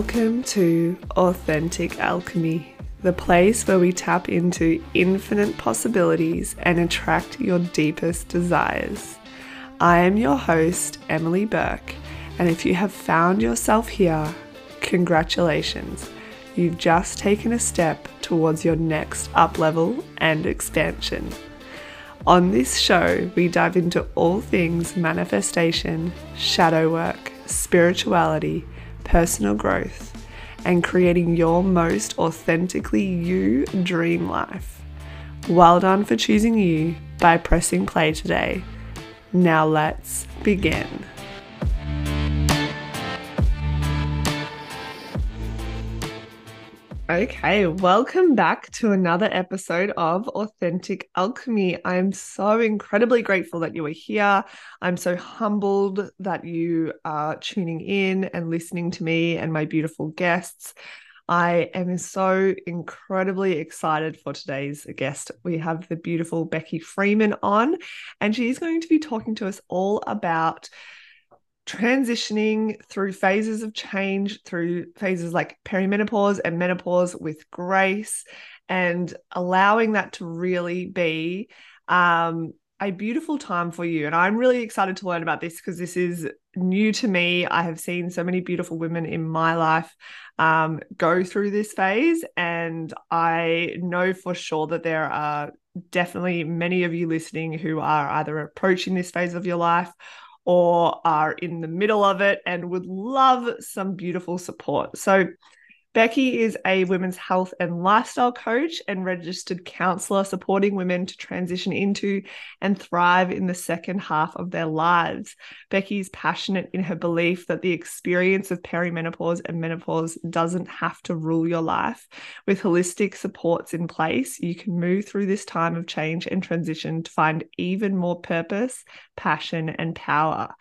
Welcome to Authentic Alchemy, the place where we tap into infinite possibilities and attract your deepest desires. I am your host, Emily Bourke, and if you have found yourself here, congratulations. You've just taken a step towards your next up level and expansion. On this show, we dive into all things manifestation, shadow work, spirituality, personal growth, and creating your most authentically you dream life. Well done for choosing you by pressing play today. Now let's begin. Okay, welcome back to another episode of Authentic Alchemy. I'm so incredibly grateful that you are here. I'm so humbled that you are tuning in and listening to me and my beautiful guests. I am so incredibly excited for today's guest. We have the beautiful Beccy Freeman on, and she's going to be talking to us all about transitioning through phases of change, through phases like perimenopause and menopause with grace, and allowing that to really be um, a beautiful time for you. And I'm really excited to learn about this because this is new to me. I have seen so many beautiful women in my life um, go through this phase, and I know for sure that there are definitely many of you listening who are either approaching this phase of your life or are in the middle of it and would love some beautiful support. So, Beccy is a women's health and lifestyle coach and registered counselor supporting women to transition into and thrive in the second half of their lives. Beccy is passionate in her belief that the experience of perimenopause and menopause doesn't have to rule your life. With holistic supports in place, you can move through this time of change and transition to find even more purpose, passion, and power.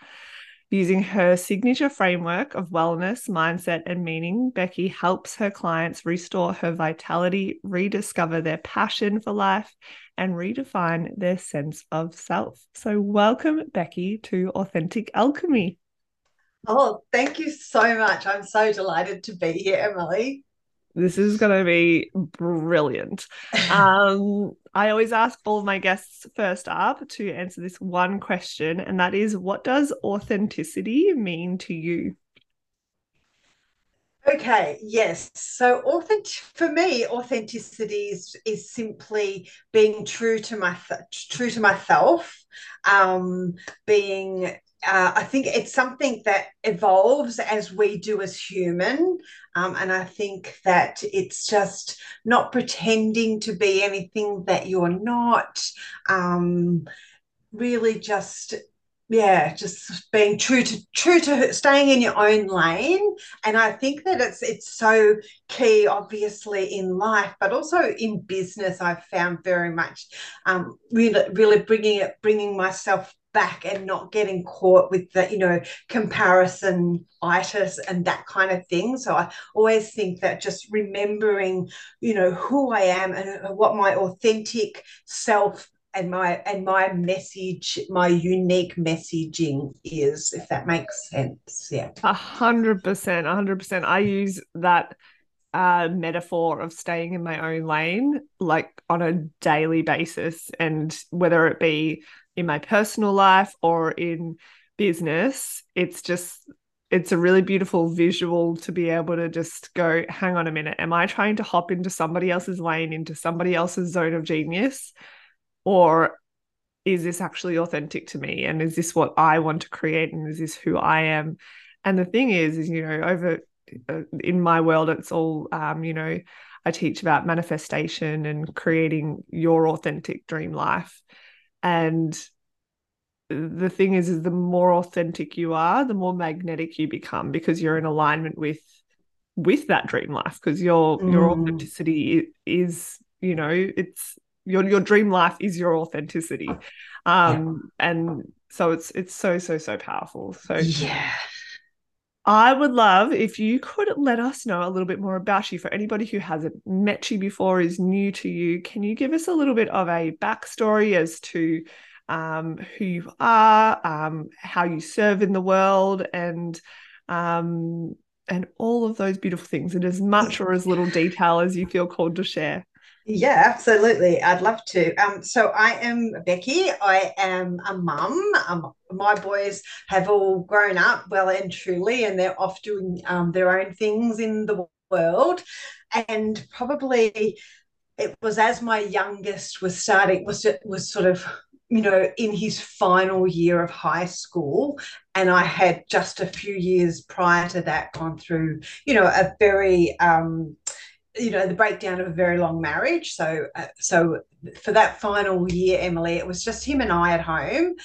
Using her signature framework of wellness, mindset, and meaning, Beccy helps her clients restore her vitality, rediscover their passion for life, and redefine their sense of self. So, welcome, Beccy, to Authentic Alchemy. Oh, thank you so much. I'm so delighted to be here, Emily. This is going to be brilliant. Um, I always ask all of my guests first up to answer this one question, and that is what does authenticity mean to you? Okay, yes. So authentic for me, authenticity is is simply being true to my true to myself, um, being uh, I think it's something that evolves as we do as human. Um, and I think that it's just not pretending to be anything that you're not. Um, really just yeah just being true to true to staying in your own lane and i think that it's it's so key obviously in life but also in business i've found very much um, really really bringing it bringing myself back and not getting caught with the you know comparison itis and that kind of thing. So i always think that just remembering you know who i am and what my authentic self and my and my message my unique messaging is if that makes sense. Yeah. A hundred percent a hundred percent. I use that uh, metaphor of staying in my own lane like on a daily basis. And whether it be in my personal life or in business it's just it's a really beautiful visual to be able to just go hang on a minute am i trying to hop into somebody else's lane into somebody else's zone of genius? Or is this actually authentic to me? And is this what i want to create? And is this who i am? And the thing is is you know over uh, in my world it's all um you know i teach about manifestation and creating your authentic dream life and the thing is is the more authentic you are the more magnetic you become because you're in alignment with with that dream life because your mm. your authenticity is you know it's your your dream life is your authenticity um yeah. and so it's it's so so so powerful so yeah I would love if you could let us know a little bit more about you. For anybody who hasn't met you before, is new to you, can you give us a little bit of a backstory as to um, who you are, um, how you serve in the world, and um, and all of those beautiful things in as much or as little detail as you feel called to share. Yeah, absolutely. I'd love to. Um, so I am Beccy. I am a mum. Um, my boys have all grown up well and truly, and they're off doing um, their own things in the world. And probably it was as my youngest was starting was was sort of you know in his final year of high school and i had just a few years prior to that gone through you know a very um you know the breakdown of a very long marriage. So uh, so for that final year emily it was just him and i at home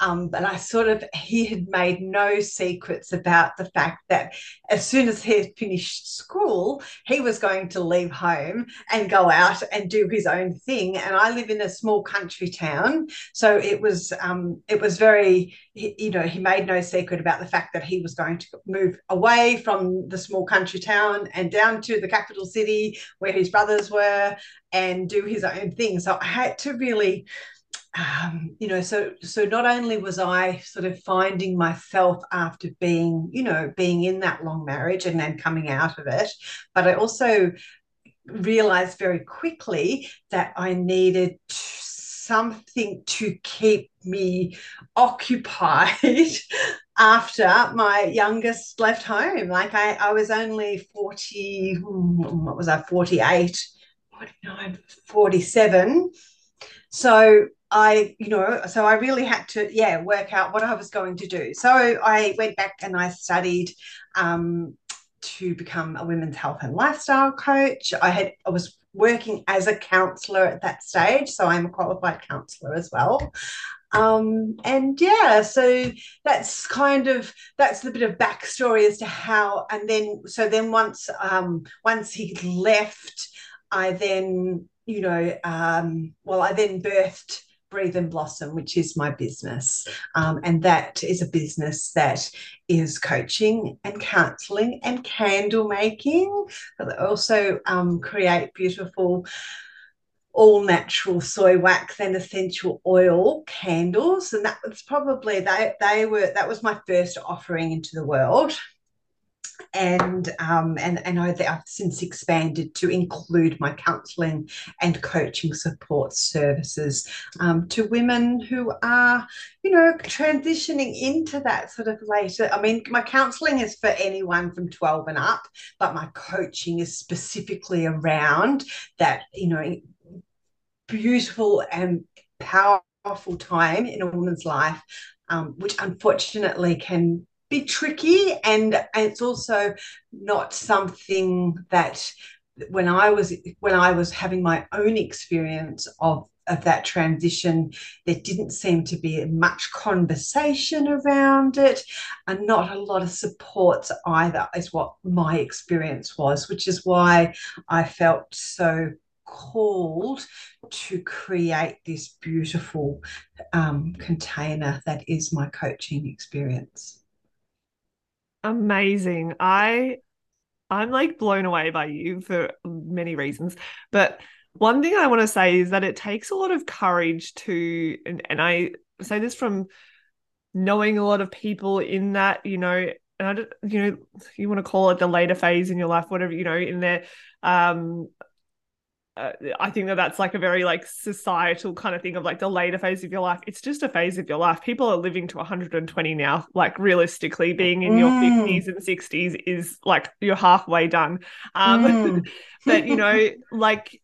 um, but I sort of, he had made no secrets about the fact that as soon as he had finished school, he was going to leave home and go out and do his own thing. And I live in a small country town. So it was, um, it was very, you know, he made no secret about the fact that he was going to move away from the small country town and down to the capital city where his brothers were and do his own thing. So I had to really, um, you know, so so not only was I sort of finding myself after being, you know, being in that long marriage and then coming out of it, but I also realized very quickly that I needed something to keep me occupied after my youngest left home. Like I, I was only 40, what was I, 48, 49, 47. So I, you know, so I really had to, yeah, work out what I was going to do. So I went back and I studied um, to become a women's health and lifestyle coach. I had, I was working as a counselor at that stage, so I'm a qualified counselor as well. Um, and yeah, so that's kind of that's the bit of backstory as to how, and then so then once um, once he left, I then you know, um, well, I then birthed Breathe and Blossom, which is my business. Um, and that is a business that is coaching and counseling and candle making. But also um, create beautiful all natural soy wax and essential oil candles and that was probably they they were that was my first offering into the world and um, and and I, have since expanded to include my counselling and coaching support services um, to women who are, you know, transitioning into that sort of later. I mean, my counselling is for anyone from twelve and up, but my coaching is specifically around that, you know, beautiful and powerful time in a woman's life um, which unfortunately can be tricky and it's also not something that when I was when I was having my own experience of of that transition, there didn't seem to be much conversation around it and not a lot of supports either, is what my experience was, which is why I felt so called to create this beautiful um, container that is my coaching experience amazing. I I'm like blown away by you for many reasons. But one thing I want to say is that it takes a lot of courage to and, and I say this from knowing a lot of people in that, you know, and I don't, you know, you want to call it the later phase in your life, whatever, you know, in their um uh, I think that that's like a very like societal kind of thing of like the later phase of your life. It's just a phase of your life. People are living to 120 now. Like realistically, being in mm. your 50s and 60s is like you're halfway done. Um, mm. but you know, like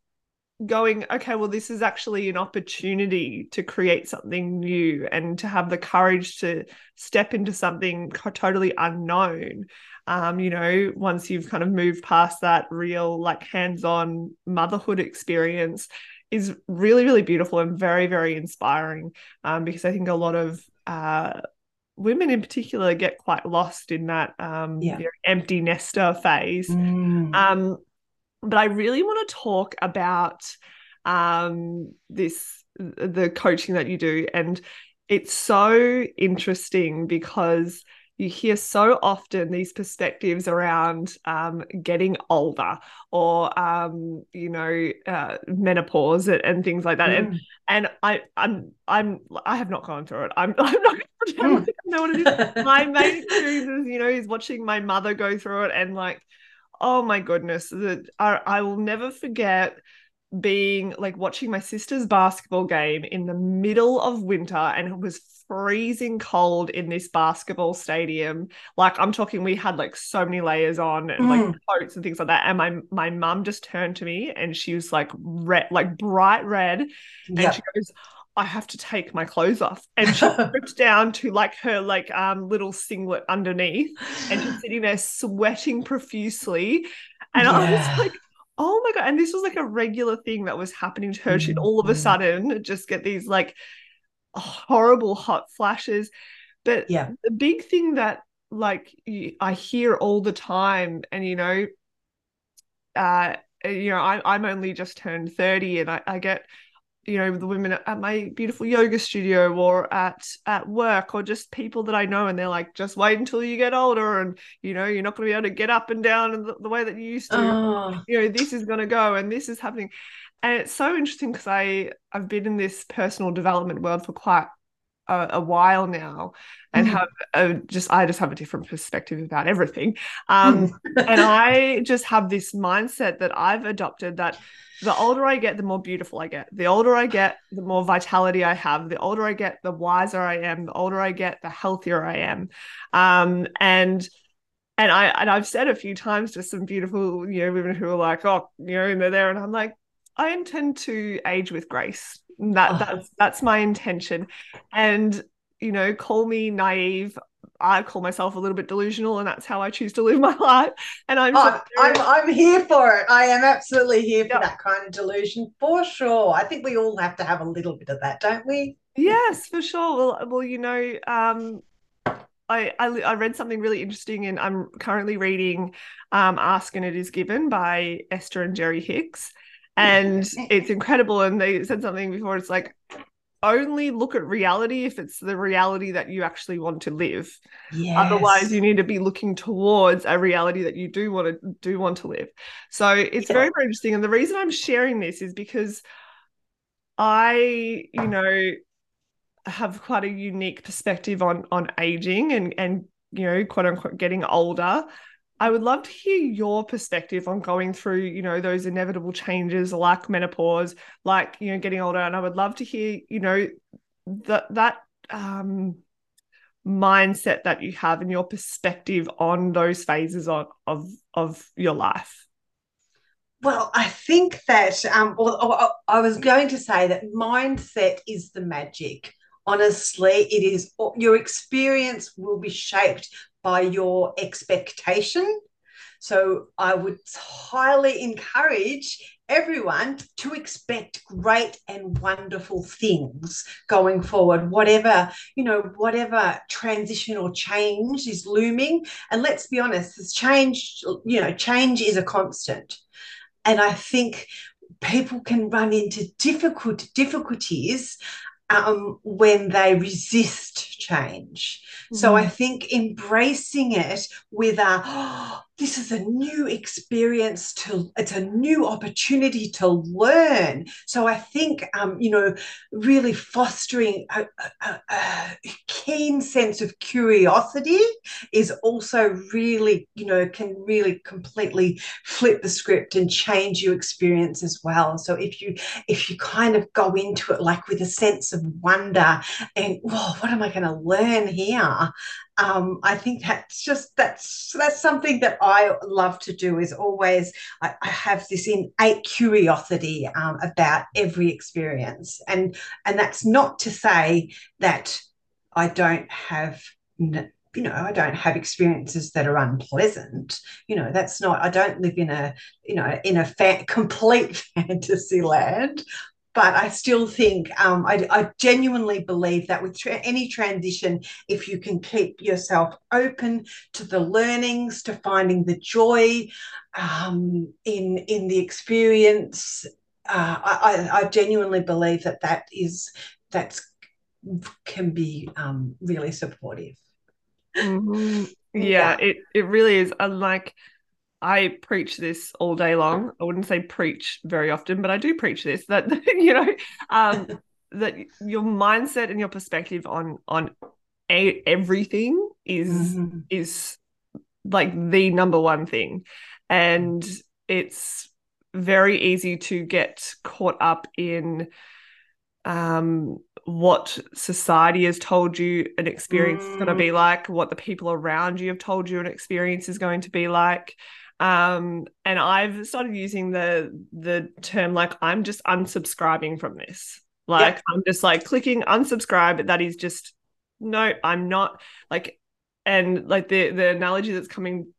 going, okay, well, this is actually an opportunity to create something new and to have the courage to step into something totally unknown um, you know, once you've kind of moved past that real like hands-on motherhood experience is really, really beautiful and very, very inspiring. Um, because I think a lot of uh women in particular get quite lost in that um yeah. empty nester phase. Mm. Um, but I really want to talk about um this the coaching that you do and it's so interesting because you hear so often these perspectives around um, getting older or um, you know uh, menopause and, and, things like that mm. and and I I'm I'm I have not gone through it I'm I'm not mm. know what it is. my main experience is, you know, is watching my mother go through it and like, oh my goodness, that I, I will never forget being like watching my sister's basketball game in the middle of winter and it was freezing cold in this basketball stadium like i'm talking we had like so many layers on and like mm. coats and things like that and my my mum just turned to me and she was like red like bright red yep. and she goes I have to take my clothes off. And she stripped down to like her like um little singlet underneath and she's sitting there sweating profusely. And yeah. I was like, oh my god and this was like a regular thing that was happening to her. She'd all of a mm-hmm. sudden just get these like horrible hot flashes. But yeah. the big thing that like i hear all the time and you know uh you know I, i'm only just turned 30 and I, I get you know the women at my beautiful yoga studio or at at work or just people that I know and they're like just wait until you get older and you know you're not going to be able to get up and down in the, the way that you used to oh. you know this is going to go and this is happening and it's so interesting because I I've been in this personal development world for quite a, a while now and mm-hmm. have a, just I just have a different perspective about everything um and I just have this mindset that I've adopted that the older I get, the more beautiful I get. The older I get, the more vitality I have. The older I get, the wiser I am. The older I get, the healthier I am. Um, and and I and I've said a few times to some beautiful, you know, women who are like, oh, you know, and they're there, and I'm like, I intend to age with grace. That oh. that's that's my intention. And you know, call me naive. I call myself a little bit delusional, and that's how I choose to live my life. And I'm oh, I'm, I'm here for it. I am absolutely here for that kind of delusion for sure. I think we all have to have a little bit of that, don't we? Yes, for sure. Well, well, you know, um, I, I, I read something really interesting, and I'm currently reading um, "Ask and It Is Given" by Esther and Jerry Hicks, and it's incredible. And they said something before. It's like only look at reality if it's the reality that you actually want to live. Yes. Otherwise, you need to be looking towards a reality that you do want to do want to live. So it's yeah. very, very interesting. And the reason I'm sharing this is because I, you know, have quite a unique perspective on on aging and and you know, quote unquote getting older. I would love to hear your perspective on going through, you know, those inevitable changes like menopause, like, you know, getting older. And I would love to hear, you know, that that um mindset that you have and your perspective on those phases of of, of your life. Well, I think that um, or, I was going to say that mindset is the magic. Honestly, it is your experience will be shaped by your expectation. So I would highly encourage everyone to expect great and wonderful things going forward whatever you know whatever transition or change is looming and let's be honest this change you know change is a constant and i think people can run into difficult difficulties um, when they resist change. Mm-hmm. So I think embracing it with a, oh, this is a new experience to it's a new opportunity to learn. So i think um, you know really fostering a, a, a, keen sense of curiosity is also really you know can really completely flip the script and change your experience as well. So if you if you kind of go into it like with a sense of wonder and whoa what am i going to learn here um, I think that's just that's that's something that I love to do. Is always I, I have this innate curiosity um, about every experience, and and that's not to say that I don't have you know i don't have experiences that are unpleasant you know that's not i don't live in a you know in a fa- complete fantasy land but I still think um, I, I, genuinely believe that with tra- any transition, if you can keep yourself open to the learnings, to finding the joy um, in in the experience, uh, I, I, genuinely believe that that is that's can be um, really supportive. Mm-hmm. Yeah, yeah, it it really is. Unlike I preach this all day long. I wouldn't say preach very often, but I do preach this that you know um, that your mindset and your perspective on on a- everything is mm-hmm. is like the number one thing and it's very easy to get caught up in um, what society has told you an experience mm. is going to be like, what the people around you have told you an experience is going to be like. Um, and I've started using the the term like I'm just unsubscribing from this. Like I'm just like clicking unsubscribe. That is just no, I'm not like and like the the analogy that's coming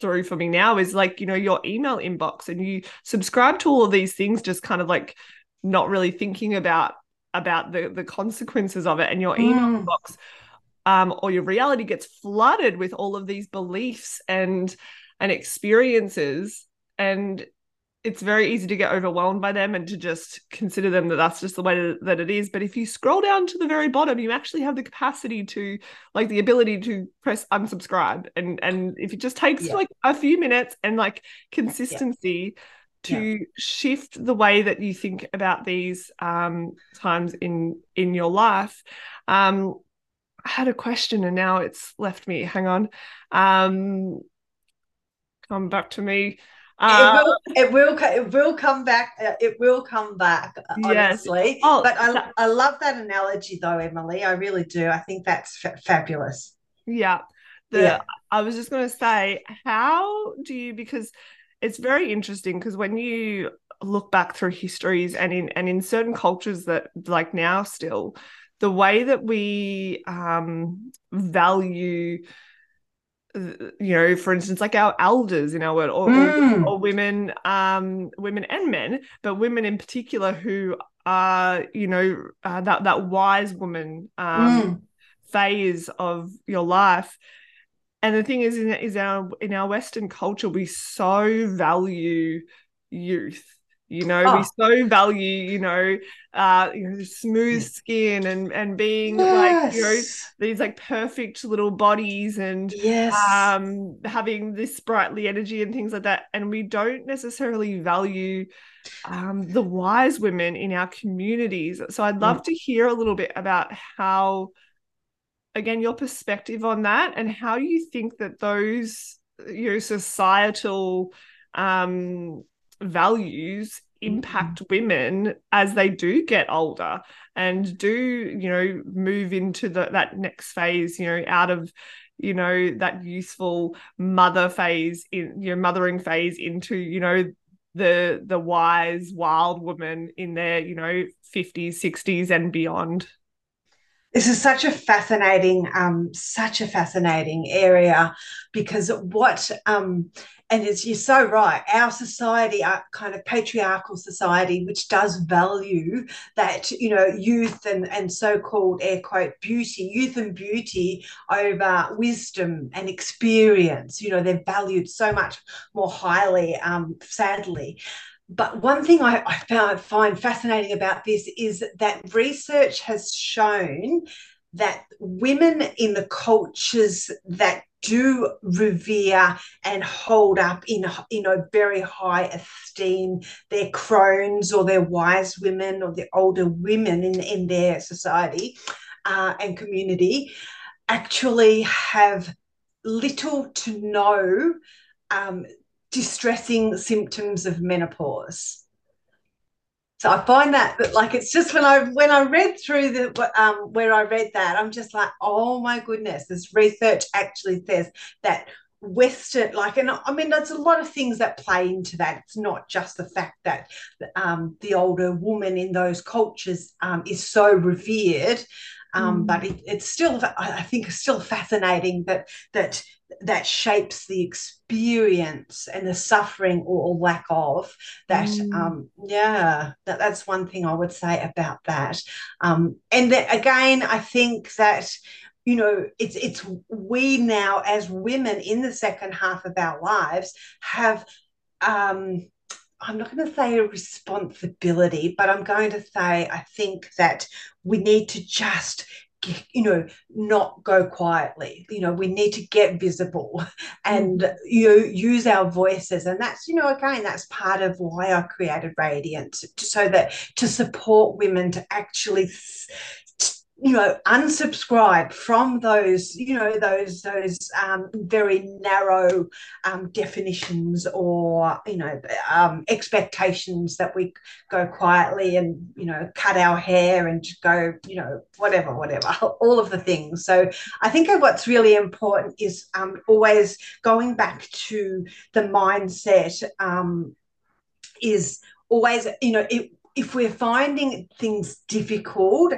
through for me now is like, you know, your email inbox and you subscribe to all of these things just kind of like not really thinking about about the the consequences of it and your email mm. box um, or your reality gets flooded with all of these beliefs and and experiences and it's very easy to get overwhelmed by them and to just consider them that that's just the way that it is but if you scroll down to the very bottom you actually have the capacity to like the ability to press unsubscribe and and if it just takes yeah. like a few minutes and like consistency yeah to yeah. shift the way that you think about these um, times in in your life. Um, I had a question and now it's left me. Hang on. Um, come back to me. Uh, it, will, it will it will come back uh, it will come back honestly yes. oh, but I, that, I love that analogy though emily. I really do. I think that's f- fabulous. Yeah. The, yeah. I was just going to say how do you because it's very interesting because when you look back through histories and in and in certain cultures that like now still the way that we um, value you know for instance like our elders in our world or, mm. or, or, women um women and men but women in particular who are you know uh, that that wise woman um mm. phase of your life and the thing is is our in our western culture we so value youth you know oh. we so value you know uh you know smooth skin and and being yes. like you know these like perfect little bodies and yes um having this sprightly energy and things like that and we don't necessarily value um the wise women in our communities so i'd love mm. to hear a little bit about how again your perspective on that and how you think that those you know societal um, values impact mm-hmm. women as they do get older and do you know move into the, that next phase you know out of you know that useful mother phase in your know mothering phase into you know the the wise wild woman in their you know 50s 60s and beyond this is such a fascinating um, such a fascinating area because what um, and it's you're so right our society our kind of patriarchal society which does value that you know youth and and so-called air quote beauty youth and beauty over wisdom and experience. You know they're valued so much more highly um, sadly but one thing I, I found, find fascinating about this is that research has shown that women in the cultures that do revere and hold up in you know very high esteem their crones or their wise women or the older women in, in their society uh, and community actually have little to no um, distressing symptoms of menopause. So I find that that like it's just when I when I read through the um, where I read that I'm just like oh my goodness this research actually says that Western like and I mean there's a lot of things that play into that it's not just the fact that um, the older woman in those cultures um, is so revered um, mm. but it, it's still I think it's still fascinating that that that shapes the experience and the suffering or, lack of that mm. um yeah that, that's one thing i would say about that um and that again i think that you know it's it's we now as women in the second half of our lives have um I'm not going to say a responsibility, but I'm going to say I think that we need to just you know not go quietly you know we need to get visible and mm. you know, use our voices and that's you know again that's part of why i created radiant so that to support women to actually you know unsubscribe from those you know those those um, very narrow um, definitions or you know um, expectations that we go quietly and you know cut our hair and go you know whatever whatever all of the things. So i think what's really important is um, always going back to the mindset um, is always you know it, if we're finding things difficult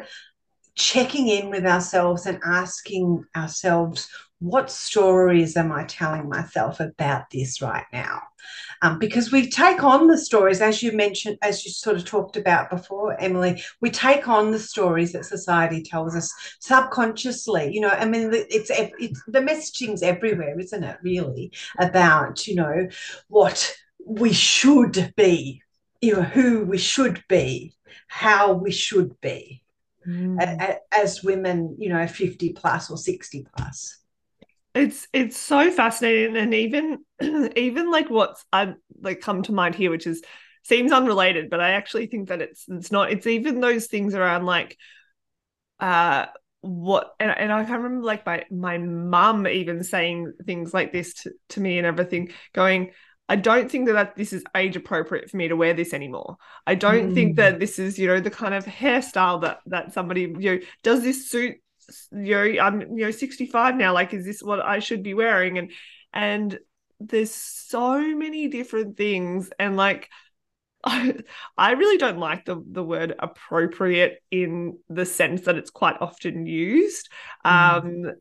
checking in with ourselves and asking ourselves, what stories am I telling myself about this right now? Um, because we take on the stories, as you mentioned, as you sort of talked about before, Emily, we take on the stories that society tells us subconsciously. You know, I mean, it's, it's the messaging's everywhere, isn't it? Really, about you know what we should be, you know, who we should be, how we should be mm. as women, you know, 50 plus or 60 plus. It's it's so fascinating. And even even like what's I like come to mind here, which is seems unrelated, but I actually think that it's it's not, it's even those things around like uh what and, and I can remember like my my mum even saying things like this to, to me and everything, going, I don't think that, that this is age appropriate for me to wear this anymore. I don't mm. think that this is, you know, the kind of hairstyle that that somebody, you know, does this suit you know, I'm you know 65 now. Like, is this what I should be wearing? And and there's so many different things. And like I, I really don't like the the word appropriate in the sense that it's quite often used. Mm. Um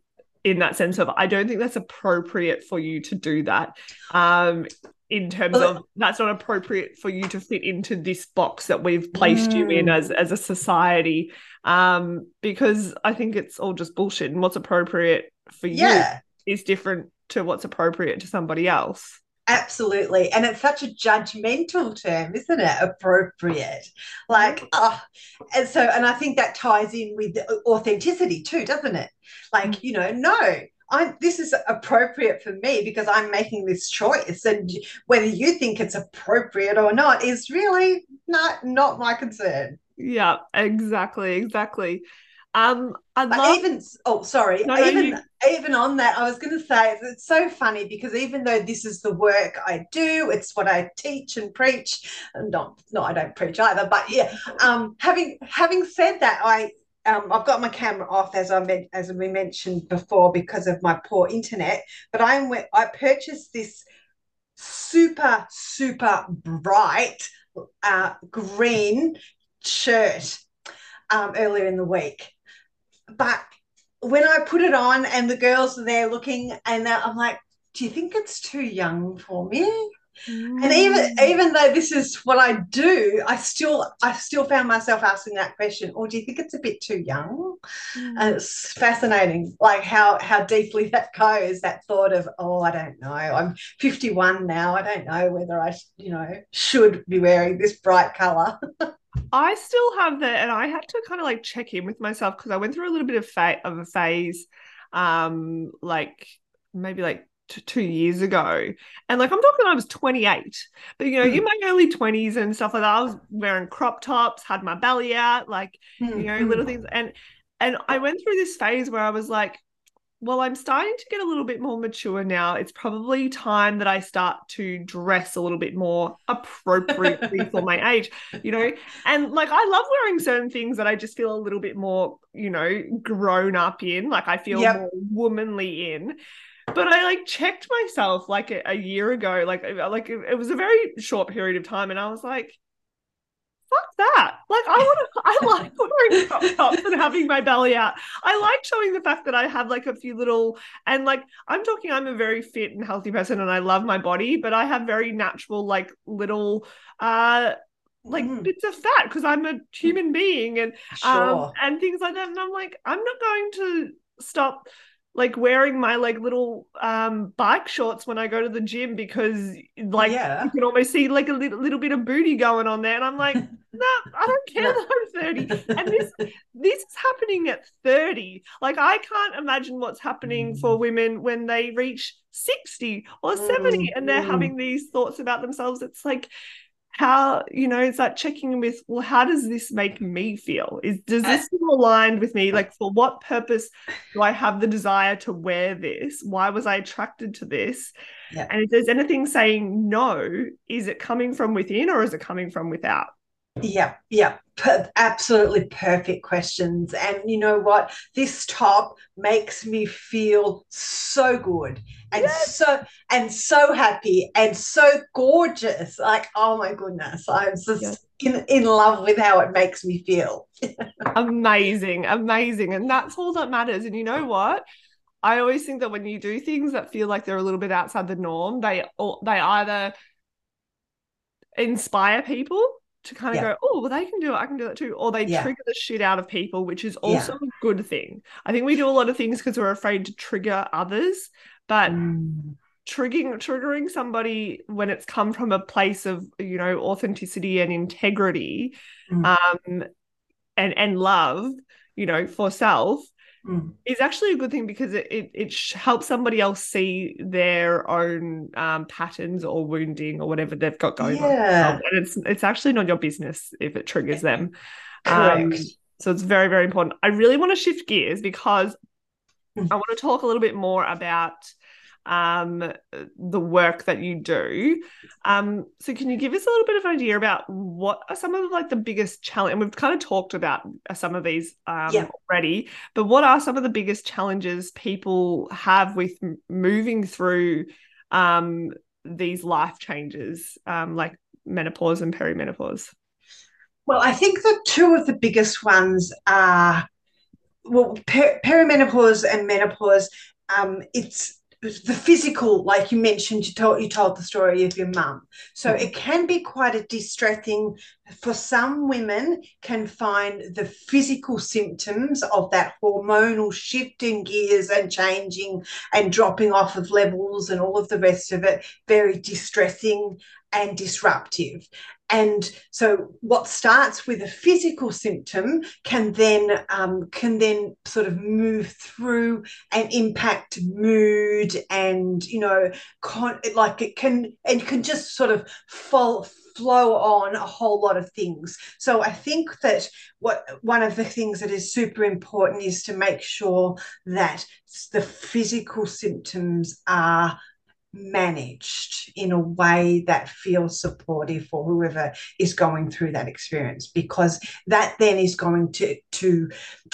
in that sense of I don't think that's appropriate for you to do that. Um, in terms of that's not appropriate for you to fit into this box that we've placed mm. you in mm. as as a society um because i think it's all just bullshit and what's appropriate for yeah. you is different to what's appropriate to somebody else absolutely and it's such a judgmental term isn't it appropriate like uh, and so and i think that ties in with authenticity too doesn't it like mm. you know no I'm, this is appropriate for me because I'm making this choice, and whether you think it's appropriate or not is really not not my concern. Yeah, exactly, exactly. Um, I love... even oh, sorry, no, even no, you... even on that, I was going to say it's so funny because even though this is the work I do, it's what I teach and preach. And not, no, I don't preach either, but yeah. Um, having having said that, I um, I've got my camera off as I meant, as we mentioned before because of my poor internet. But I am I purchased this super super bright uh, green shirt um, earlier in the week, but when I put it on and the girls are there looking, and I'm like, "Do you think it's too young for me?" Mm. And even even though this is what I do, I still I still found myself asking that question. Or do you think it's a bit too young? Mm. And it's fascinating, like how how deeply that goes. That thought of oh, I don't know. I'm 51 now. I don't know whether I you know should be wearing this bright color. I still have that, and I had to kind of like check in with myself because I went through a little bit of fa- of a phase, um, like maybe like two years ago. And like I'm talking I was 28. But you know, mm. in my early 20s and stuff like that, I was wearing crop tops, had my belly out, like, mm. you know, little things. And and I went through this phase where I was like, well, I'm starting to get a little bit more mature now. It's probably time that I start to dress a little bit more appropriately for my age, you know? And like, I love wearing certain things that I just feel a little bit more, you know, grown up in. Like, I feel yep. more womanly in but I like checked myself like a, a year ago, like like it, it, was a very short period of time, and I was like, "Fuck that!" Like I want to, I like wearing crop tops and having my belly out. I like showing the fact that I have like a few little, and like I'm talking, I'm a very fit and healthy person, and I love my body, but I have very natural like little uh like mm. bits of fat because I'm a human being and um, sure. um and things like that. And I'm like, I'm not going to stop like wearing my like little um bike shorts when I go to the gym because like yeah. you can almost see like a little, little bit of booty going on there and I'm like no I don't care that I'm 30 and this this is happening at 30 like I can't imagine what's happening for mm. women when they reach 60 or 70 mm, and they're mm. having these thoughts about themselves it's like how you know it's like checking with well how does this make me feel? Is does uh, this feel aligned with me? like for what purpose do i have the desire to wear this? Why was i attracted to this? Yeah. and if there's anything saying no is it coming from within or is it coming from without yeah, yeah, per- absolutely perfect questions. And you know what? This top makes me feel so good and yes. so and so happy and so gorgeous. Like, oh my goodness, I'm just yes. in in love with how it makes me feel. amazing, amazing, and that's all that matters. And you know what? I always think that when you do things that feel like they're a little bit outside the norm, they all they either inspire people to kind of yeah. go, oh, well, they can do it. I can do that too. Or they yeah. trigger the shit out of people, which is also yeah. a good thing. I think we do a lot of things because we're afraid to trigger others, but mm. triggering triggering somebody when it's come from a place of you know authenticity and integrity, mm. um, and and love, you know, for self mm. is actually a good thing because it it, it helps somebody else see their own um, patterns or wounding or whatever they've got going yeah. on. And it's it's actually not your business if it triggers them. Um, so it's very very important. I really want to shift gears because mm. I want to talk a little bit more about um, the work that you do. Um, so can you give us a little bit of an idea about what are some of like the biggest challenge? And we've kind of talked about some of these um, yeah. already, but what are some of the biggest challenges people have with m- moving through um, these life changes, um, like menopause and perimenopause? Well, I think the two of the biggest ones are well, per- perimenopause and menopause. Um, it's the physical, like you mentioned, you told you told the story of your mum. So mm-hmm. it can be quite a distressing for some women can find the physical symptoms of that hormonal shift in gears and changing and dropping off of levels and all of the rest of it very distressing and disruptive. And so, what starts with a physical symptom can then um, can then sort of move through and impact mood, and you know, con- like it can and can just sort of fall flow on a whole lot of things. So I think that what one of the things that is super important is to make sure that the physical symptoms are managed in a way that feels supportive for whoever is going through that experience because that then is going to to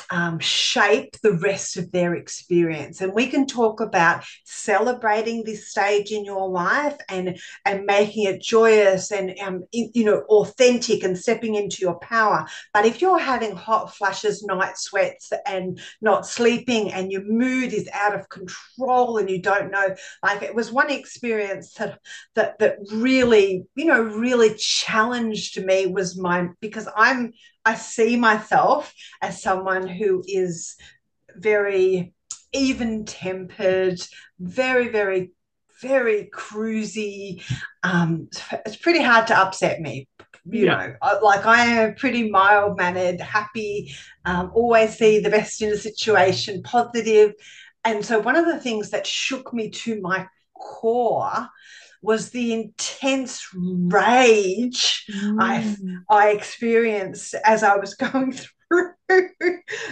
um, shape the rest of their experience. And we can talk about celebrating this stage in your life and and making it joyous and um, you know authentic and stepping into your power. But if you're having hot flashes night sweats and not sleeping and your mood is out of control and you don't know like it was one one experience that that that really you know really challenged me was my because i'm i see myself as someone who is very even tempered very very very cruisy. Um it's pretty hard to upset me you yeah. know. Like i am pretty mild mannered happy um, always see the best in a situation positive. And so one of the things that shook me to my core was the intense rage mm. I I experienced as I was going through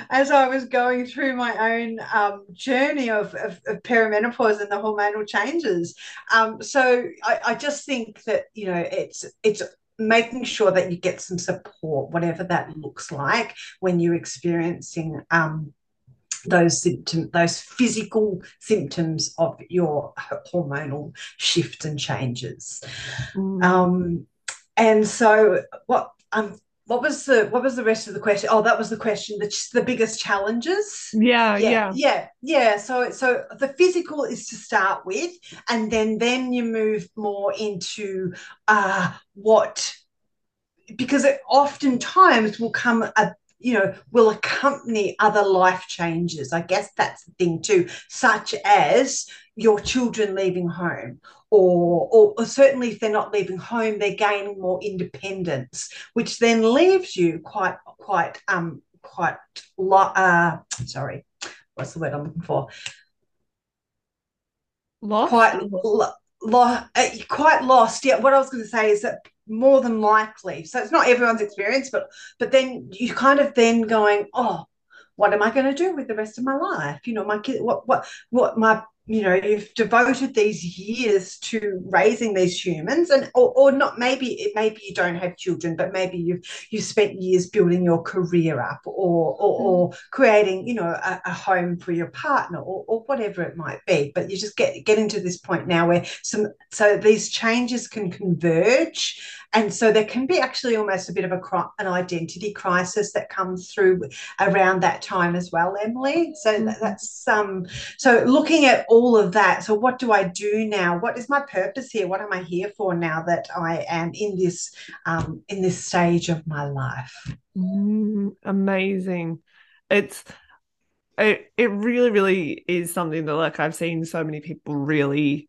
as I was going through my own um, journey of, of, of, perimenopause and the hormonal changes. Um, so I, I just think that you know it's it's making sure that you get some support, whatever that looks like when you're experiencing um, those symptoms, those physical symptoms of your hormonal shift and changes. Mm. Um, and so, what um, what was the what was the rest of the question? Oh, that was the question. The the biggest challenges. Yeah, yeah, yeah, yeah, yeah. So so the physical is to start with, and then then you move more into uh, what because it oftentimes will come a you know, will accompany other life changes. I guess that's the thing too, such as your children leaving home, or, or, or, certainly if they're not leaving home, they're gaining more independence, which then leaves you quite, quite, um, quite, lo- uh, sorry, what's the word I'm looking for? Lost. Quite, lo- lo- quite lost. Yeah, what I was going to say is that more than likely. So it's not everyone's experience, but but then you kind of then going, oh, what am I going to do with the rest of my life? You know, my kid, what what what my you know you've devoted these years to raising these humans and or, or not maybe maybe you don't have children but maybe you've you spent years building your career up or or, mm. or creating you know a, a, home for your partner or, or whatever it might be but you just get getting to this point now where some so these changes can converge and so there can be actually almost a bit of a an identity crisis that comes through around that time as well emily. So mm-hmm. that's um so looking at all of that so what do i do now? What is my purpose here? What am i here for now that i am in this um in this stage of my life? Mm, amazing. It's it, it really really is something that like i've seen so many people really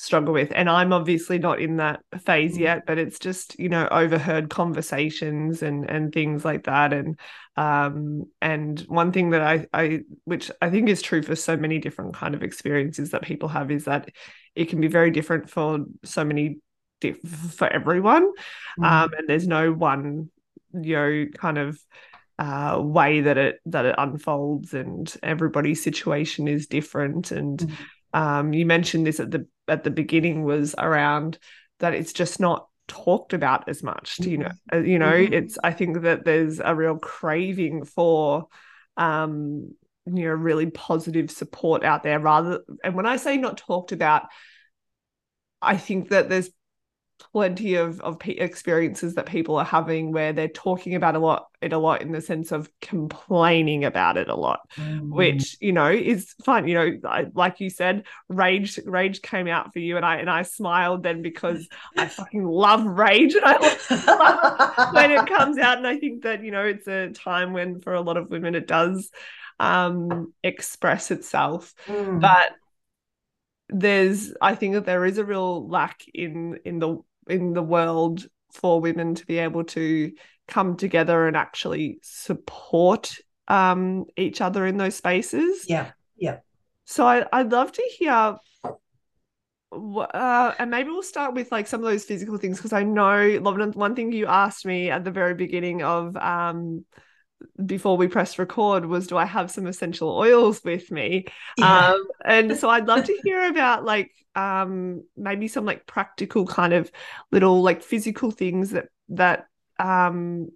struggle with. And i'm obviously not in that phase mm. yet but it's just you know overheard conversations and and things like that. And um and one thing that i i which i think is true for so many different kind of experiences that people have is that it can be very different for so many for everyone. Mm. um and there's no one you know kind of uh, way that it that it unfolds and everybody's situation is different. And mm um, you mentioned this at the at the beginning was around that it's just not talked about as much do you know mm-hmm. uh, you know mm-hmm. it's i think that there's a real craving for um you know really positive support out there rather and when i say not talked about i think that there's plenty of of experiences that people are having where they're talking about a lot it a lot in the sense of complaining about it a lot mm. which you know is fine you know I, like you said rage rage came out for you and i and i smiled then because i fucking love rage and i love when it comes out and i think that you know it's a time when for a lot of women it does um express itself mm. but there's i think that there is a real lack in in the in the world for women to be able to come together and actually support um, each other in those spaces. Yeah, yeah. So I, I'd love to hear, uh, and maybe we'll start with like some of those physical things because I know, one thing you asked me at the very beginning of um, before we press record was do I have some essential oils with me? Yeah. Um, and so I'd love to hear about like um, maybe some like practical kind of little like physical things that that um,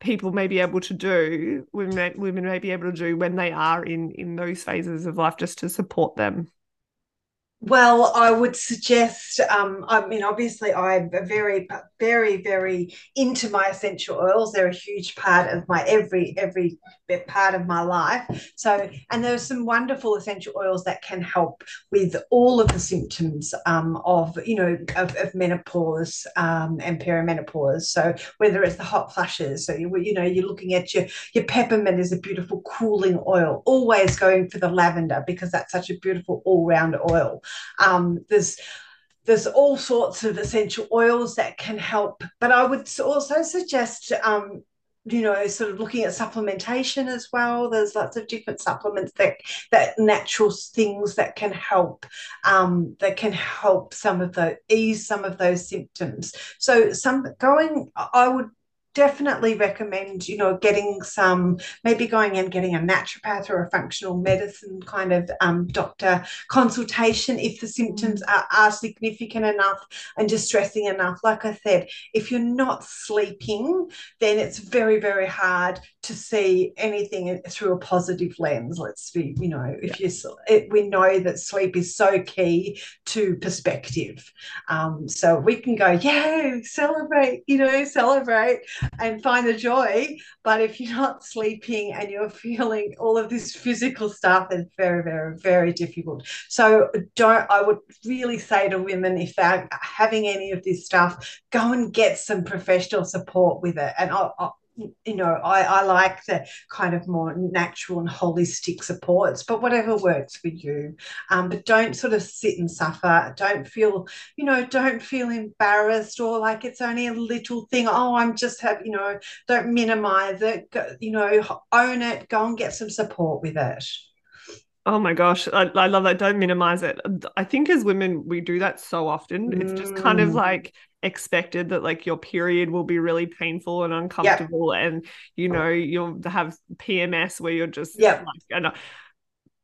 people may be able to do women may, women may be able to do when they are in in those phases of life just to support them. Well, I would suggest. Um, I mean, obviously, I'm very, very, very into my essential oils. They're a huge part of my every every part of my life. So, and there are some wonderful essential oils that can help with all of the symptoms um, of you know of, of menopause um, and perimenopause. So, whether it's the hot flushes, so you you know you're looking at your your peppermint is a beautiful cooling oil. Always going for the lavender because that's such a beautiful all round oil. Um, there's there's all sorts of essential oils that can help, but I would also suggest um, you know sort of looking at supplementation as well. There's lots of different supplements that that natural things that can help um, that can help some of the ease some of those symptoms. So some going i would definitely recommend, you know, getting some, maybe going and getting a naturopath or a functional medicine kind of um, doctor consultation if the symptoms are, are significant enough and distressing enough. Like I said, if you're not sleeping, then it's very, very hard to see anything through a positive lens. Let's be, you know, if yeah. you, it, we know that sleep is so key to perspective. Um, so we can go, yeah, celebrate, you know, celebrate and find the joy. But if you're not sleeping and you're feeling all of this physical stuff, it's very, very, very difficult. So don't, I would really say to women, if they're having any of this stuff, go and get some professional support with it. And I'll, I'll you know, I, I like the kind of more natural and holistic supports, but whatever works for you. Um, but don't sort of sit and suffer. Don't feel, you know, don't feel embarrassed or like it's only a little thing. Oh, I'm just have, you know, don't minimize it. Go, you know, own it. Go and get some support with it. Oh my gosh, I, I love that. Don't minimize it. I think as women, we do that so often. It's just kind of mm. like expected that like your period will be really painful and uncomfortable yep. and you know you'll have PMS where you're just yeah like,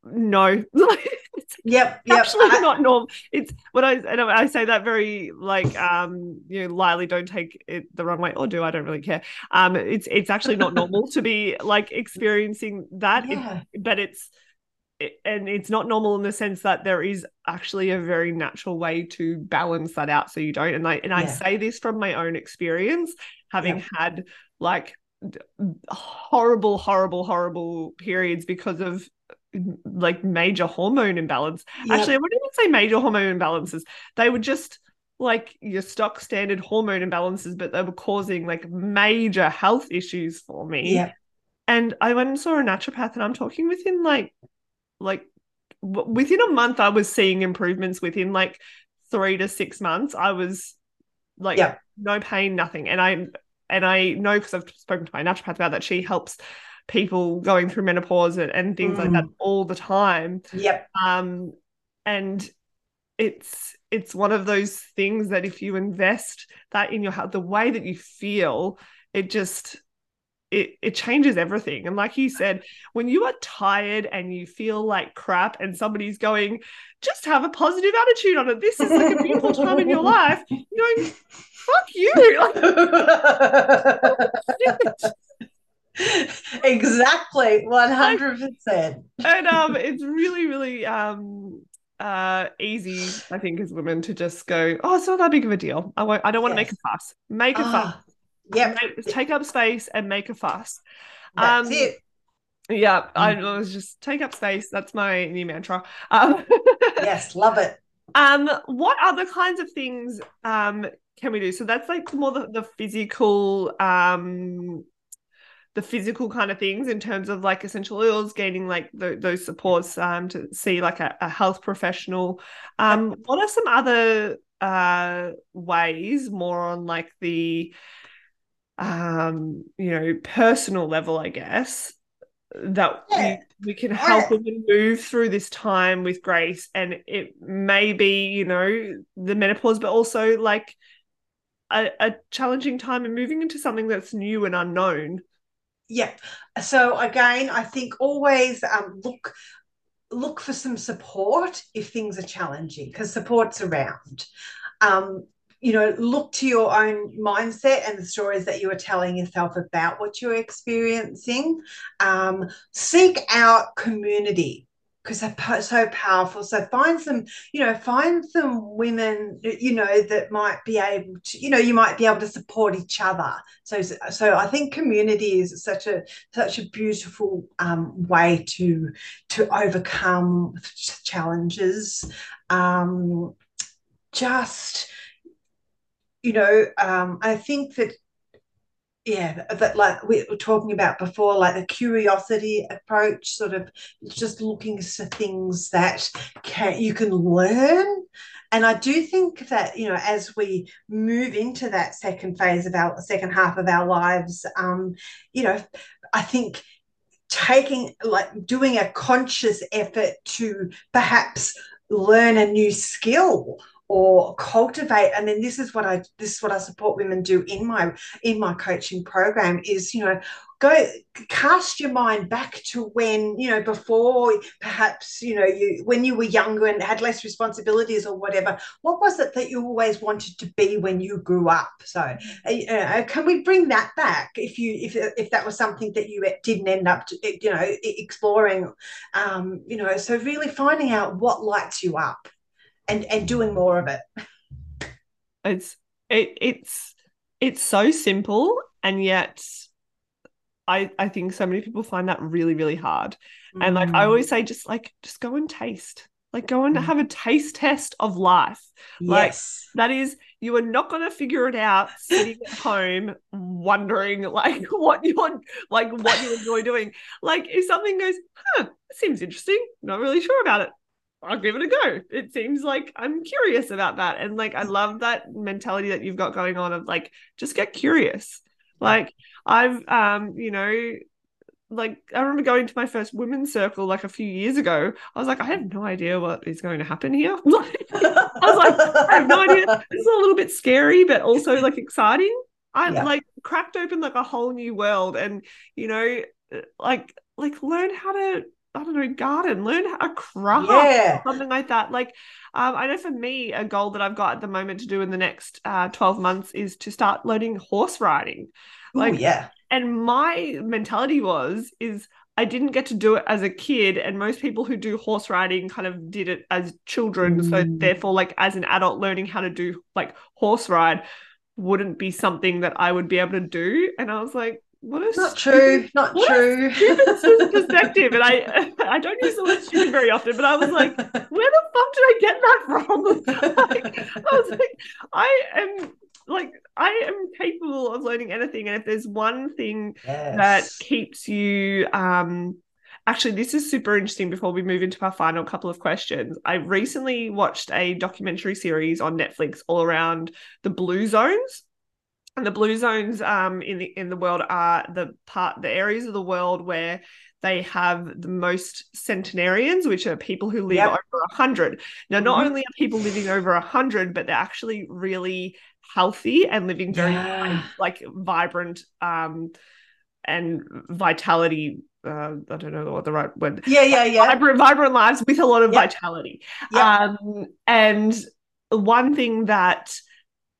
no yep, yep. actually I, not normal it's what I and I say that very like um you know lightly don't take it the wrong way or do I don't really care um it's it's actually not normal to be like experiencing that yeah. it, but it's it, and it's not normal in the sense that there is actually a very natural way to balance that out so you don't and I and yeah. I say this from my own experience having yeah. had like horrible horrible horrible periods because of like major hormone imbalance. Yep. Actually, I wouldn't even say major hormone imbalances. They were just like your stock standard hormone imbalances, but they were causing like major health issues for me. Yeah. And I went and saw a naturopath, and I'm talking within like, like within a month, I was seeing improvements. Within like three to six months, I was like yep. no pain, nothing. And I and I know because I've spoken to my naturopath about that. She helps people going through menopause and, and things mm. like that mm. all the time. Yep. Um, and it's it's one of those things that if you invest that in your health, the way that you feel, it just it it changes everything. And like you said, when you are tired and you feel like crap, and somebody's going, just have a positive attitude on it. This is like a beautiful time in your life. You know, fuck you. exactly 100% and um it's really really um uh easy i think as women to just go oh it's not that big of a deal i won't i don't want to make a fuss make a oh, fuss yeah take up space and make a fuss. That's um it. yeah mm. i was just take up space that's my new mantra. Um yes love it. um what other kinds of things um can we do? So that's like more the, the physical um the physical kind of things in terms of like essential oils, gaining like the, those supports um, to see like a, a health professional. Um, what are some other uh, ways, more on like the um, you know personal level, I guess, that yeah. we, we can help yeah. women move through this time with grace, and it may be you know the menopause, but also like a, a challenging time and moving into something that's new and unknown yeah so again i think always um, look look for some support if things are challenging because support's around um, you know look to your own mindset and the stories that you are telling yourself about what you're experiencing um, seek out community because they're so powerful. So find some, you know, find some women, you know, that might be able to, you know, you might be able to support each other. So, so I think community is such a such a beautiful um, way to to overcome challenges. Um, just, you know, um, I think that yeah that like we were talking about before like the curiosity approach sort of just looking for things that can you can learn. And i do think that you know as we move into that second phase of our second half of our lives um you know i think taking like doing a conscious effort to perhaps learn a new skill or cultivate and then this is what i this is what i support women do in my in my coaching program is you know go cast your mind back to when you know before perhaps you know you when you were younger and had less responsibilities or whatever what was it that you always wanted to be when you grew up? So uh, uh can we bring that back if you if, if that was something that you didn't end up to, you know exploring um you know so really finding out what lights you up and and doing more of it it's it, it's it's so simple and yet I I think so many people find that really really hard. Mm. And like I mm. always say just like just go and taste. Like go and mm. have a taste test of life. Like yes. that is you are not going to figure it out sitting at home wondering like what you're like what you enjoy doing. Like if something goes, "Huh, seems interesting." Not really sure about it. I'll give it a go. It seems like I'm curious about that. And like I love that mentality that you've got going on of like just get curious. Like I've um, you know, like I remember going to my first women's circle like a few years ago. I was like, I have no idea what is going to happen here. I was like, I have no idea. It's a little bit scary, but also like exciting. I yeah. like cracked open like a whole new world, and you know, like like learn how to I don't know, garden, learn a craft, yeah. something like that. Like, um, I know for me, a goal that I've got at the moment to do in the next uh, 12 months is to start learning horse riding. Like, Ooh, yeah. And my mentality was, is I didn't get to do it as a kid, and most people who do horse riding kind of did it as children. Mm. So therefore, like as an adult, learning how to do like horse ride wouldn't be something that I would be able to do. And I was like, what is not true, not true. Stupid perspective, and I I don't use the word stupid very often, but I was like, where the fuck did I get that from? like, I was like, I am like I am capable of learning anything, and if there's one thing yes. that keeps you um actually this is super interesting before we move into our final couple of questions i recently watched a documentary series on netflix all around the blue zones and the blue zones um, in the in the world are the part the areas of the world where they have the most centenarians, which are people who live yep. over a hundred. Now, not mm-hmm. only are people living over a hundred, but they're actually really healthy and living very yeah. like vibrant um, and vitality. Uh, I don't know what the right word. Yeah, yeah, yeah. Vibrant, vibrant lives with a lot of vitality. Um, and one thing that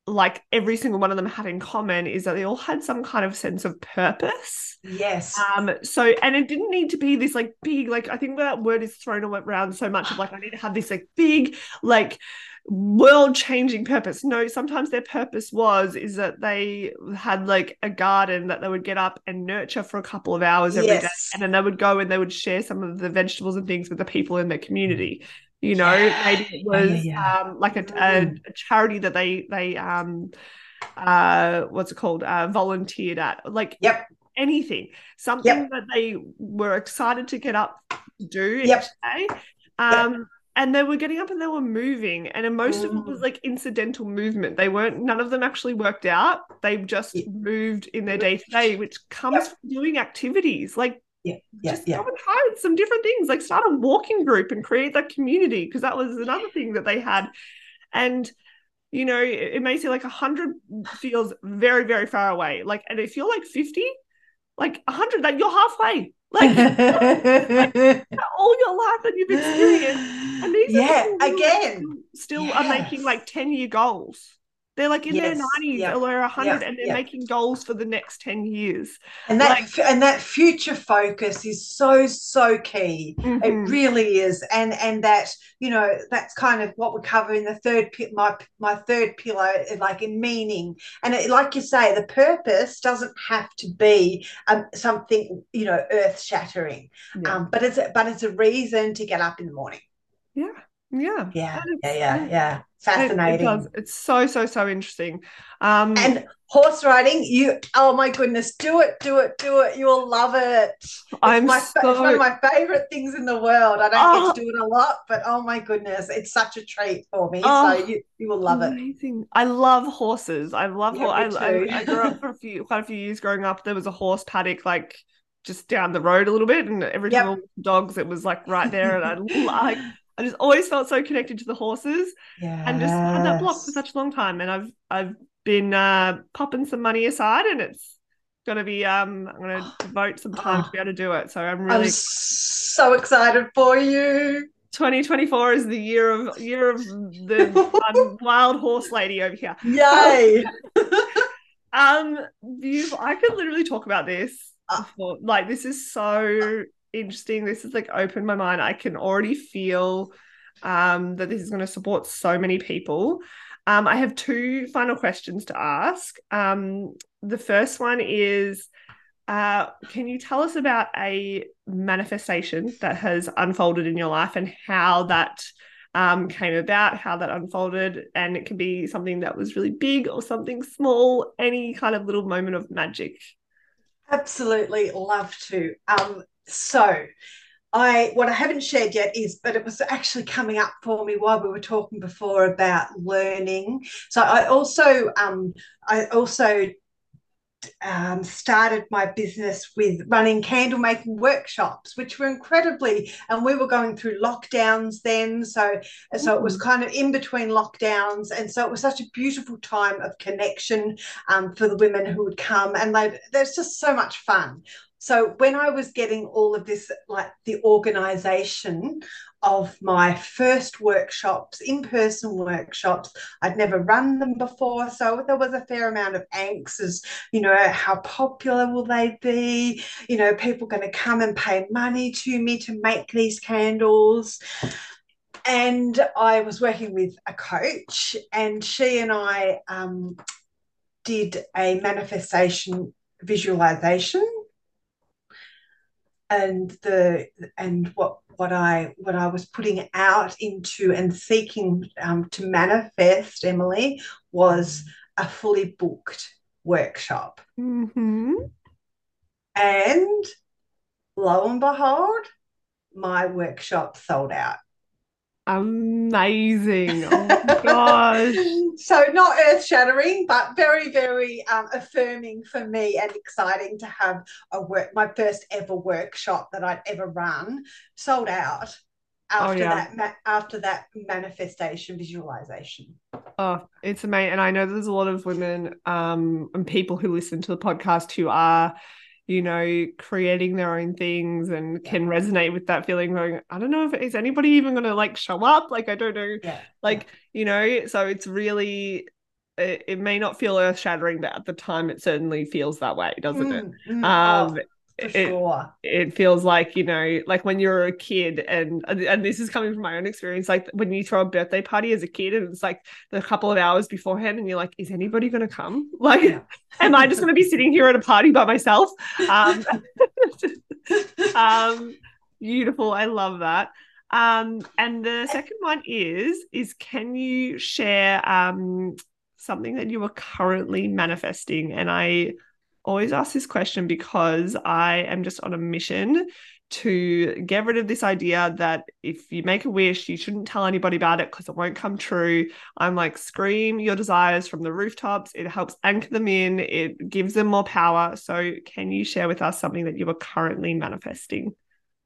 like every single one of them had in common is that they all had some kind of sense of purpose. Yes. Um. So, and it didn't need to be this like big, like I think that word is thrown around so much of like I need to have this like big, like world changing purpose. No, sometimes their purpose was is that they had like a garden that they would get up and nurture for a couple of hours every yes. day, and then they would go and they would share some of the vegetables and things with the people in their community you know yeah. maybe it was yeah. Um, like a, a, a, charity that they they um uh what's it called uh volunteered at like yep anything something yep. that they were excited to get up to do yep. each day um yep. And they were getting up and they were moving, and most mm. of it was like incidental movement. They weren't, none of them actually worked out. They just moved in their day to day, which comes from doing activities. Like yeah, yeah, just yeah. go and try some different things. Like start a walking group and create that community because that was another thing that they had. And you know, it, it may seem like a hundred feels very, very far away. Like, and if you're like fifty, like a hundred, that you're halfway. Like, like, all your life that you've experienced, and these yeah, again, still yes. are making like ten year goals. They're like in yes, their 90s yeah, or 100 yeah, and they're yeah. making goals for the next 10 years. And that like, and that future focus is so so key. Mm-hmm. It really is. And and that, you know, that's kind of what we cover in the third my my third pillar like in meaning. And it, like you say the purpose doesn't have to be um, something, you know, earth-shattering. Um, but it's but it's a reason to get up in the morning. Yeah. Yeah. Yeah. Yeah. Yeah. Yeah fascinating. It, it it's so so so interesting. Um, and horse riding, you oh my goodness, do it, do it, do it. You will love it. It's I'm my, so... it's one of my favorite things in the world. I don't oh. get to do it a lot, but oh my goodness, it's such a treat for me. Oh, so you you will love amazing. it. I love horses. I love. Yeah, I, I, I grew up for a few quite a few years growing up. There was a horse paddock like just down the road a little bit, and every time dogs, it was like right there, and I like I just always felt so connected to the horses yes. and just had that block for such a long time. And I've I've been uh, popping some money aside and it's gonna be um I'm gonna devote some time to be able to do it. So I'm really I'm so excited for you. 2024 is the year of year of the um, wild horse lady over here. Yay! um, beautiful. I could literally talk about this. Ah. Before. Like this is so interesting. This has like opened my mind. I can already feel um, that this is going to support so many people. Um, I have two final questions to ask. Um, the first one is uh, Can you tell us about a manifestation that has unfolded in your life and how that um, came about, how that unfolded? And it can be something that was really big or something small, any kind of little moment of magic. Absolutely love to. Um, so I what I haven't shared yet is, but it was actually coming up for me while we were talking before about learning. So I also um, I also um, started my business with running candle making workshops, which were incredibly, and we were going through lockdowns then. So, so it was kind of in between lockdowns. And so it was such a beautiful time of connection um, for the women who would come. And they, there's just so much fun. So when I was getting all of this, like the organization of my first workshops, in person workshops. I'd never run them before. So there was a fair amount of angst as, you know, how popular will they be? You know, people going to come and pay money to me to make these candles. And I was working with a coach, and she and I um, did a manifestation visualization and the and what what I what I was putting out into and seeking um, to manifest, Emily, was a fully booked workshop. Mm-hmm. And lo and behold, my workshop sold out. Amazing. Oh my gosh. so not earth shattering, but very, very um, affirming for me and exciting to have a work my first ever workshop that I'd ever run sold out after oh, yeah. that after that manifestation visualization. Oh, it's amazing. And I know there's a lot of women um, and people who listen to the podcast who are you know, creating their own things and yeah. can resonate with that feeling going, I don't know if is anybody even going to like show up? Like, I don't know. Yeah. Like, yeah. you know, so it's really, it, it, may not feel earth shattering, but at the time it certainly feels that way, doesn't mm, it? Mm, um, oh for sure. It, it, feels like you know like when you're a kid and and this is coming from my own experience like when you throw a birthday party as a kid and it's like a couple of hours beforehand and you're like is anybody going to come? Like yeah. am i just going to be sitting here at a party by myself? Um, um beautiful. I love that. Um and the second one is is can you share um something that you are currently manifesting? And i always ask this question because I am just on a mission to get rid of this idea that if you make a wish, you shouldn't tell anybody about it because it won't come true. I'm like, scream your desires from the rooftops. It helps anchor them in, it gives them more power. So, can you share with us something that you are currently manifesting?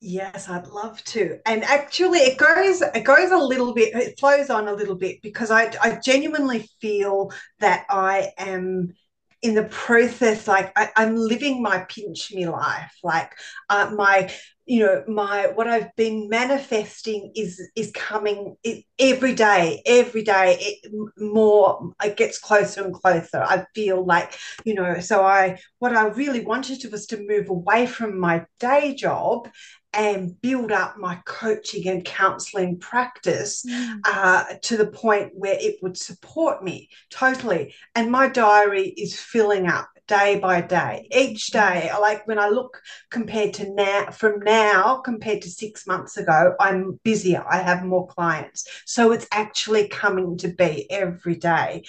Yes, I'd love to. And actually it goes it goes a little bit it flows on a little bit because I I genuinely feel that I am in the process like I, am living my pinch me life. Like uh, my you know my what i've been manifesting is is coming every day every day it more it gets closer and closer. I feel like you know so i what i really wanted to was to move away from my day job and build up my coaching and counseling practice mm. uh, to the point where it would support me totally. And my diary is filling up day by day. Each day, like when I look compared to now, from now compared to six months ago, I'm busier. I have more clients. So it's actually coming to be every day.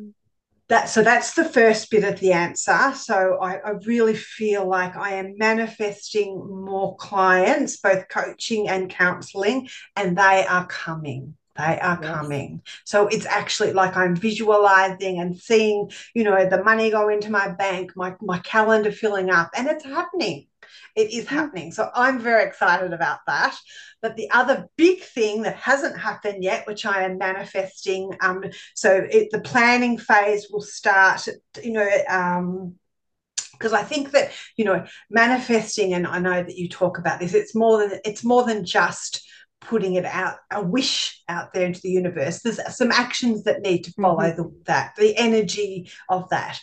Mm that so that's the first bit of the answer. So I, I, really feel like i am manifesting more clients both coaching and counseling and they are coming. They are yes. coming. So it's actually like i'm visualizing and seeing you know the money go into my bank my, my calendar filling up and it's happening it is happening. So I'm very excited about that. But the other big thing that hasn't happened yet, which I am manifesting, um, so it, the planning phase will start, you know, um, because I think that you know manifesting, and I know that you talk about this. It's more than it's more than just putting it out a wish out there into the universe there's some actions that need to follow mm-hmm. the, that the energy of that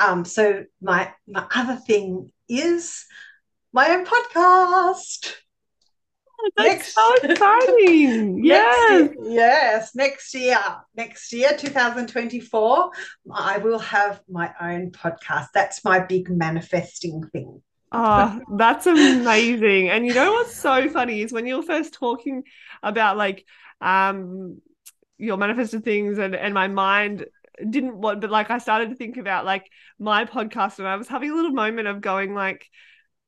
um so my my other thing is my own podcast. That's next, so exciting. yes. Next year, yes. Next year, next year, 2024, I will have my own podcast. That's my big manifesting thing. Oh, that's amazing. and you know what's so funny is when you're first talking about like um your manifested things and and my mind didn't want but like I started to think about like my podcast and I was having a little moment of going like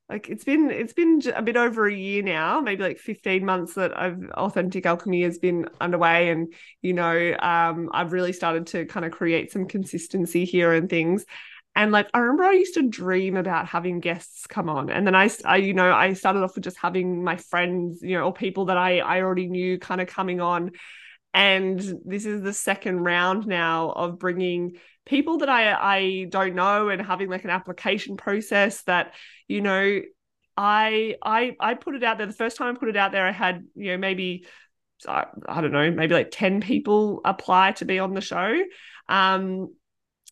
like it's been it's been a bit over a year now maybe like 15 months that i've authentic alchemy has been underway and you know um, i've really started to kind of create some consistency here and things. And like I remember I used to dream about having guests come on, and then I, I you know I started off with just having my friends, you know, or people that I I already knew kind of coming on, and this is the second round now of bringing people that I I don't know and having like an application process that you know I I I put it out there. The first time I put it out there I had you know maybe I, I don't know maybe like 10 people apply to be on the show. Um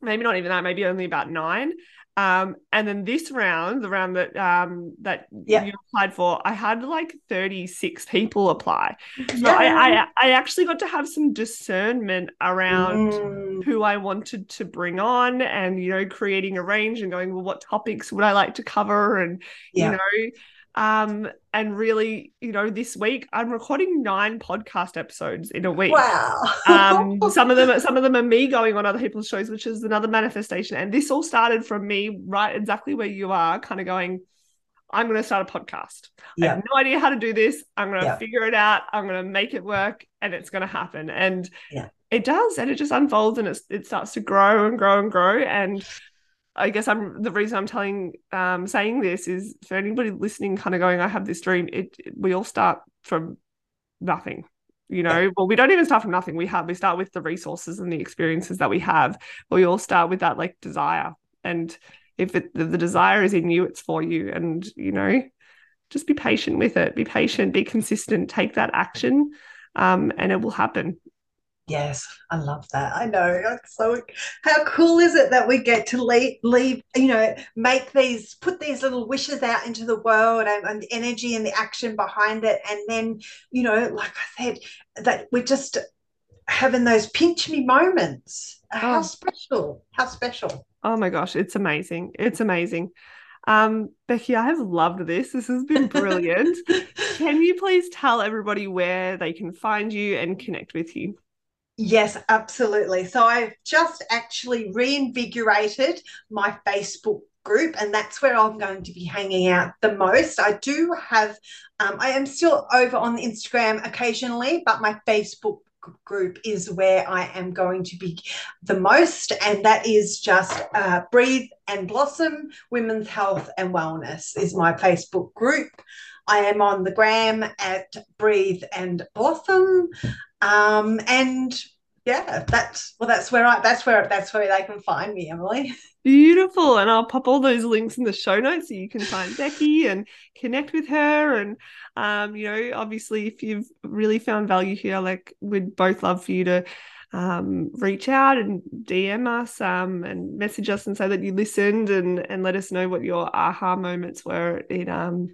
maybe not even that maybe only about 9 um, and then this round, the round that um that yeah. you applied for, I had like 36 people apply. So yeah. I, I I actually got to have some discernment around mm. who I wanted to bring on and you know, creating a range and going, well, what topics would I like to cover? And yeah. you know, um, and really, you know, this week I'm recording nine podcast episodes in a week. Wow. um, some of them, some of them are me going on other people's shows, which is another manifestation. And this all started from me, right exactly where you are, kind of going. I'm going to start a podcast. Yeah. I have no idea how to do this. I'm going to yeah. figure it out. I'm going to make it work, and it's going to happen. And yeah. it does, and it just unfolds, and it it starts to grow and grow and grow. And I guess I'm the reason I'm telling um saying this is for anybody listening kind of going I have this dream it, it we all start from nothing you know? Well we don't even start from nothing we have we start with the resources and the experiences that we have but we all start with that like desire and if it, the, the desire is in you it's for you and you know just be patient with it be patient be consistent take that action um and it will happen Yes, I love that. I know. So, how cool is it that we get to leave, leave you know, make these, put these little wishes out into the world and, and the energy and the action behind it. And then, you know, like I said, that we're just having those pinch me moments. How oh. special. How special. Oh my gosh, it's amazing. It's amazing. Um, Beccy, I have loved this. This has been brilliant. can you please tell everybody where they can find you and connect with you? Yes, absolutely. So I've just actually reinvigorated my Facebook group, and that's where I'm going to be hanging out the most. I do have, um, I am still over on Instagram occasionally, but my Facebook group is where I am going to be the most, and that is just uh, Breathe and Blossom Women's Health and Wellness is my Facebook group. I am on the gram at Breathe and Blossom. Um, and yeah, that's well, that's where I that's where that's where they can find me, Emily. Beautiful. And I'll pop all those links in the show notes so you can find Beccy and connect with her. And um, you know, obviously if you've really found value here, like we'd both love for you to um, reach out and DM us um, and message us and say that you listened and and let us know what your aha moments were. in um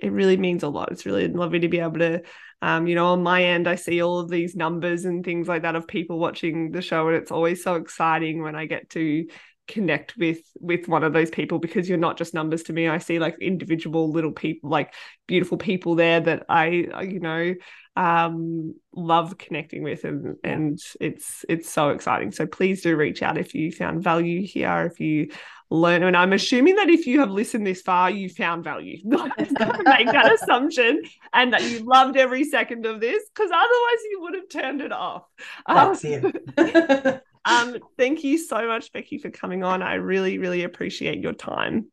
it really means a lot. It's really lovely to be able to um, you know, on my end, I see all of these numbers and things like that of people watching the show, and it's always so exciting when I get to connect with with one of those people because you're not just numbers to me. I see like individual little people like beautiful people there that i you know um love connecting with and and it's it's so exciting. So please do reach out if you found value here if you learn. And I'm assuming that if you have listened this far, you found value. make that assumption and that you loved every second of this, because otherwise you would have turned it off. That's um, it. um, thank you so much, Beccy, for coming on. I really, really appreciate your time.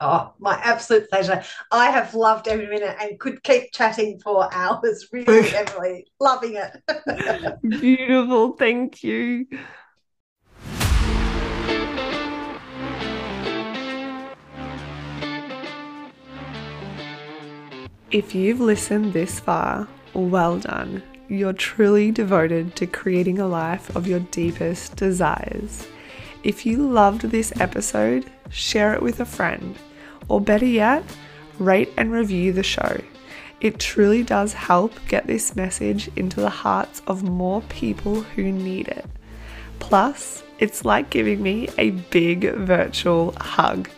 Oh, my absolute pleasure. I have loved every minute and could keep chatting for hours. Really, Emily, loving it. Beautiful. Thank you. If you've listened this far, well done. You're truly devoted to creating a life of your deepest desires. If you loved this episode, share it with a friend, or better yet, rate and review the show. It truly does help get this message into the hearts of more people who need it. Plus, it's like giving me a big virtual hug.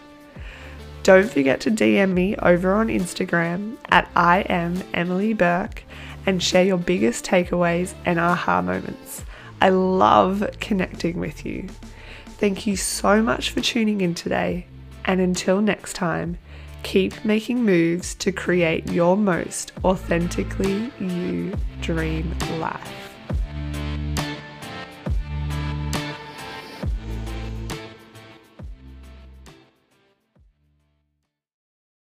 Don't forget to DM me over on Instagram at I am Emily Bourke and share your biggest takeaways and aha moments. I love connecting with you. Thank you so much for tuning in today, and until next time, keep making moves to create your most authentically you dream life.